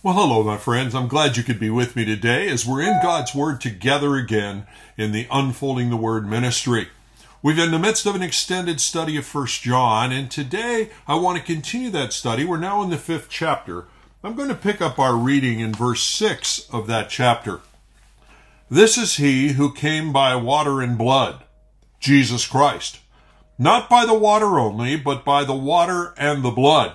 Well, hello, my friends. I'm glad you could be with me today as we're in God's Word together again in the Unfolding the Word ministry. We've been in the midst of an extended study of First John, and today I want to continue that study. We're now in the fifth chapter. I'm going to pick up our reading in verse 6 of that chapter. This is he who came by water and blood, Jesus Christ. Not by the water only, but by the water and the blood.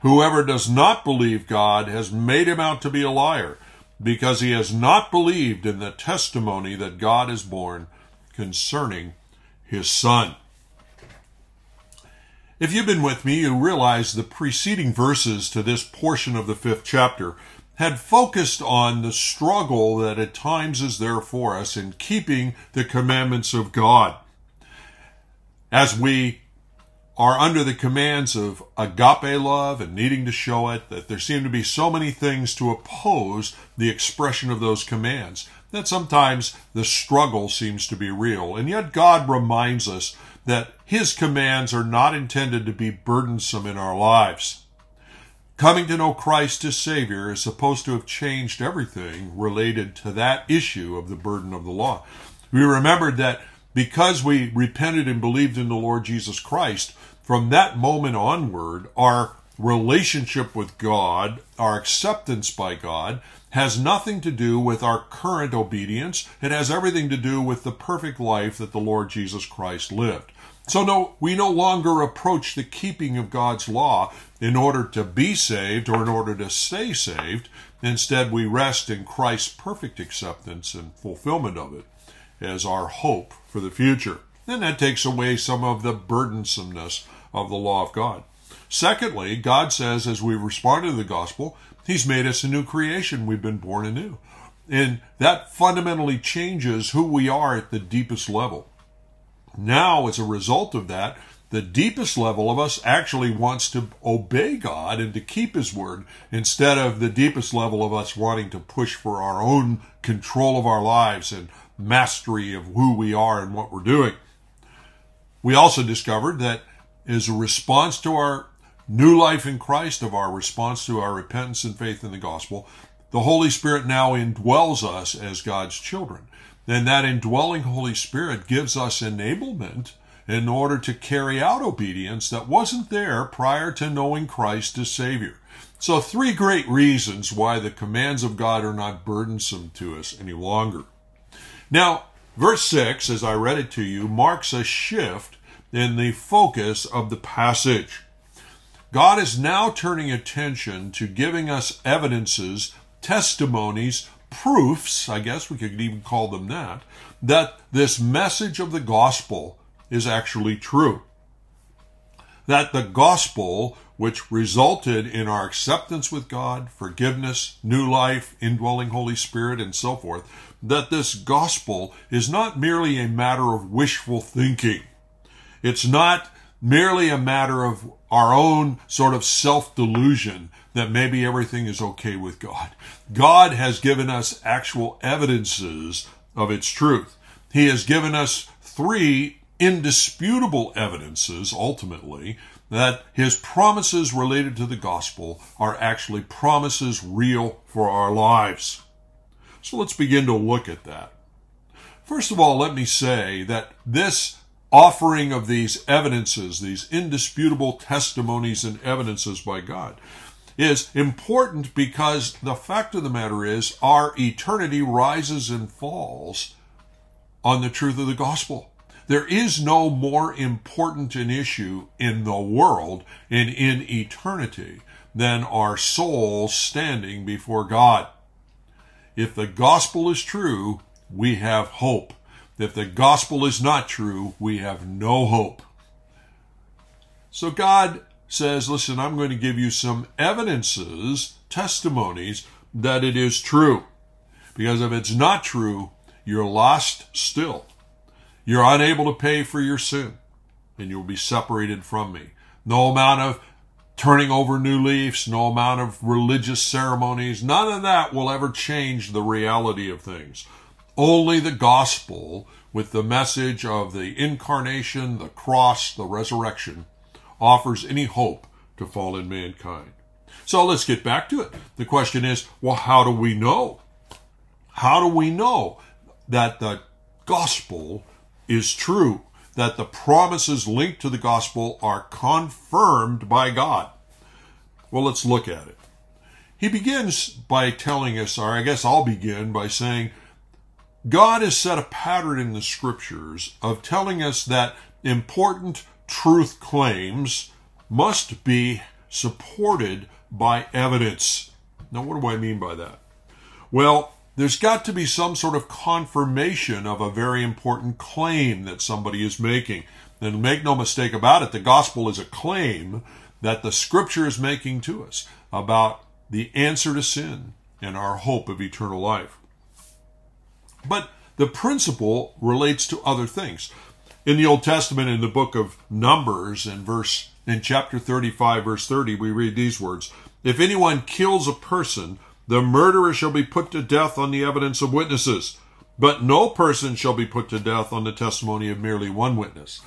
Whoever does not believe God has made him out to be a liar, because he has not believed in the testimony that God has borne concerning his Son. If you've been with me, you realize the preceding verses to this portion of the fifth chapter had focused on the struggle that at times is there for us in keeping the commandments of God. As we are under the commands of agape love and needing to show it, that there seem to be so many things to oppose the expression of those commands that sometimes the struggle seems to be real. And yet God reminds us that His commands are not intended to be burdensome in our lives. Coming to know Christ as Savior is supposed to have changed everything related to that issue of the burden of the law. We remembered that because we repented and believed in the Lord Jesus Christ, from that moment onward, our relationship with God, our acceptance by God, has nothing to do with our current obedience. It has everything to do with the perfect life that the Lord Jesus Christ lived. So no, we no longer approach the keeping of God's law in order to be saved or in order to stay saved. Instead, we rest in Christ's perfect acceptance and fulfillment of it as our hope for the future. And that takes away some of the burdensomeness of the law of God. Secondly, God says as we respond to the gospel, He's made us a new creation. We've been born anew. And that fundamentally changes who we are at the deepest level. Now, as a result of that, the deepest level of us actually wants to obey God and to keep His word instead of the deepest level of us wanting to push for our own control of our lives and mastery of who we are and what we're doing. We also discovered that is a response to our new life in Christ, of our response to our repentance and faith in the gospel. The Holy Spirit now indwells us as God's children. And that indwelling Holy Spirit gives us enablement in order to carry out obedience that wasn't there prior to knowing Christ as Savior. So, three great reasons why the commands of God are not burdensome to us any longer. Now, verse 6, as I read it to you, marks a shift in the focus of the passage. God is now turning attention to giving us evidences, testimonies, proofs, I guess we could even call them that, that this message of the gospel is actually true. That the gospel, which resulted in our acceptance with God, forgiveness, new life, indwelling Holy Spirit, and so forth, that this gospel is not merely a matter of wishful thinking it's not merely a matter of our own sort of self delusion that maybe everything is okay with God. God has given us actual evidences of its truth. He has given us three indisputable evidences, ultimately, that his promises related to the gospel are actually promises real for our lives. So let's begin to look at that. First of all, let me say that this offering of these evidences, these indisputable testimonies and evidences by God, is important because the fact of the matter is our eternity rises and falls on the truth of the gospel. There is no more important an issue in the world and in eternity than our soul standing before God. If the gospel is true, we have hope. If the gospel is not true, we have no hope. So God says, listen, I'm going to give you some evidences testimonies that it is true. Because if it's not true, you're lost still. You're unable to pay for your sin, and you'll be separated from me. No amount of turning over new leaves, no amount of religious ceremonies, none of that will ever change the reality of things. Only the gospel, with the message of the incarnation, the cross, the resurrection, offers any hope to fallen mankind. So let's get back to it. The question is, well, how do we know? How do we know that the gospel is true? That the promises linked to the gospel are confirmed by God? Well, let's look at it. He begins by telling us, or I guess I'll begin by saying, God has set a pattern in the scriptures of telling us that important truth claims must be supported by evidence. Now, what do I mean by that? Well, there's got to be some sort of confirmation of a very important claim that somebody is making. And make no mistake about it, the gospel is a claim that the scripture is making to us about the answer to sin and our hope of eternal life. But the principle relates to other things. In the Old Testament, in the book of Numbers, in verse in chapter 35, verse 30, we read these words If anyone kills a person, the murderer shall be put to death on the evidence of witnesses, but no person shall be put to death on the testimony of merely one witness.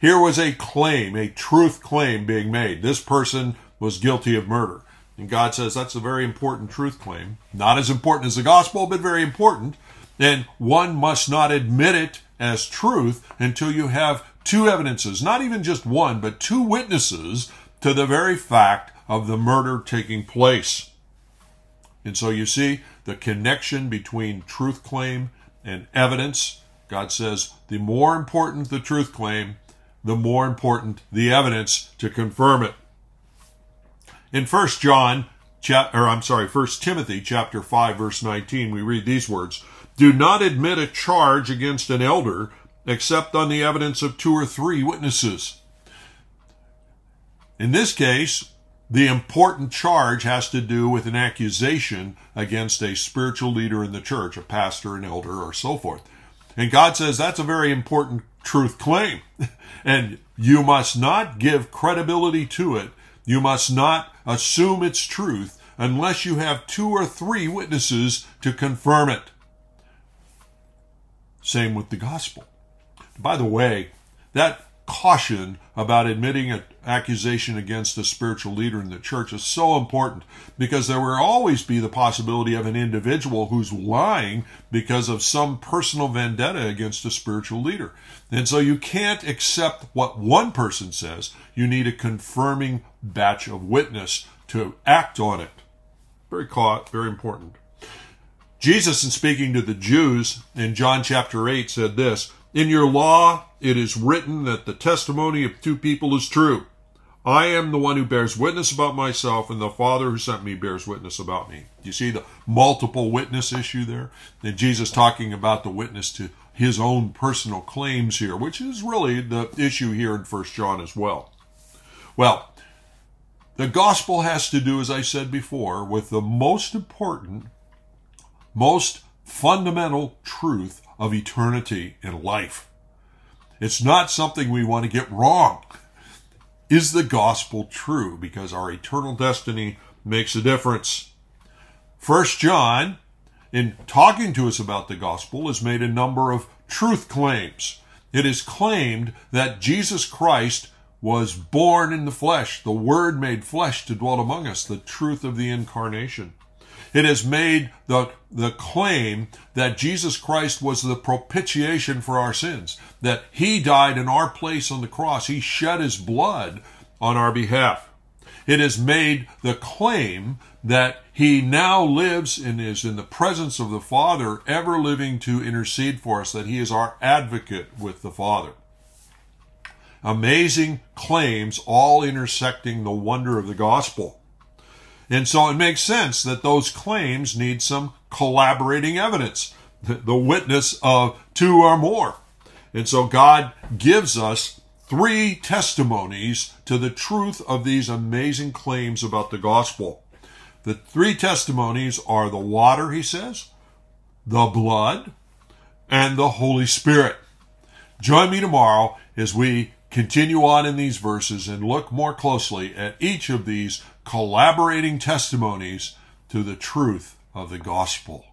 Here was a claim, a truth claim being made. This person was guilty of murder. And God says that's a very important truth claim. Not as important as the gospel, but very important. And one must not admit it as truth until you have two evidences, not even just one, but two witnesses to the very fact of the murder taking place. And so you see the connection between truth claim and evidence. God says the more important the truth claim, the more important the evidence to confirm it. In 1 John, or I'm sorry, 1 Timothy chapter 5 verse 19, we read these words, Do not admit a charge against an elder except on the evidence of two or three witnesses. In this case, the important charge has to do with an accusation against a spiritual leader in the church, a pastor, an elder, or so forth. And God says that's a very important truth claim. and you must not give credibility to it. You must not assume it's truth unless you have two or three witnesses to confirm it. Same with the gospel. By the way, that caution about admitting an accusation against a spiritual leader in the church is so important because there will always be the possibility of an individual who's lying because of some personal vendetta against a spiritual leader. And so you can't accept what one person says. You need a confirming batch of witness to act on it. Very caught, very important. Jesus, in speaking to the Jews in John chapter 8, said this In your law it is written that the testimony of two people is true. I am the one who bears witness about myself, and the Father who sent me bears witness about me. You see the multiple witness issue there? And Jesus talking about the witness to his own personal claims here, which is really the issue here in First John as well. Well, the gospel has to do, as I said before, with the most important, most fundamental truth of eternity and life. It's not something we want to get wrong. Is the gospel true? Because our eternal destiny makes a difference. First John, in talking to us about the gospel, has made a number of truth claims. It is claimed that Jesus Christ was born in the flesh, the Word made flesh to dwell among us, the truth of the incarnation. It has made the, the claim that Jesus Christ was the propitiation for our sins, that he died in our place on the cross. He shed his blood on our behalf. It has made the claim that he now lives and is in the presence of the Father, ever living to intercede for us, that he is our advocate with the Father. Amazing claims, all intersecting the wonder of the gospel. And so it makes sense that those claims need some collaborating evidence, the witness of two or more. And so God gives us three testimonies to the truth of these amazing claims about the gospel. The three testimonies are the water, he says, the blood, and the Holy Spirit. Join me tomorrow as we continue on in these verses and look more closely at each of these collaborating testimonies to the truth of the gospel.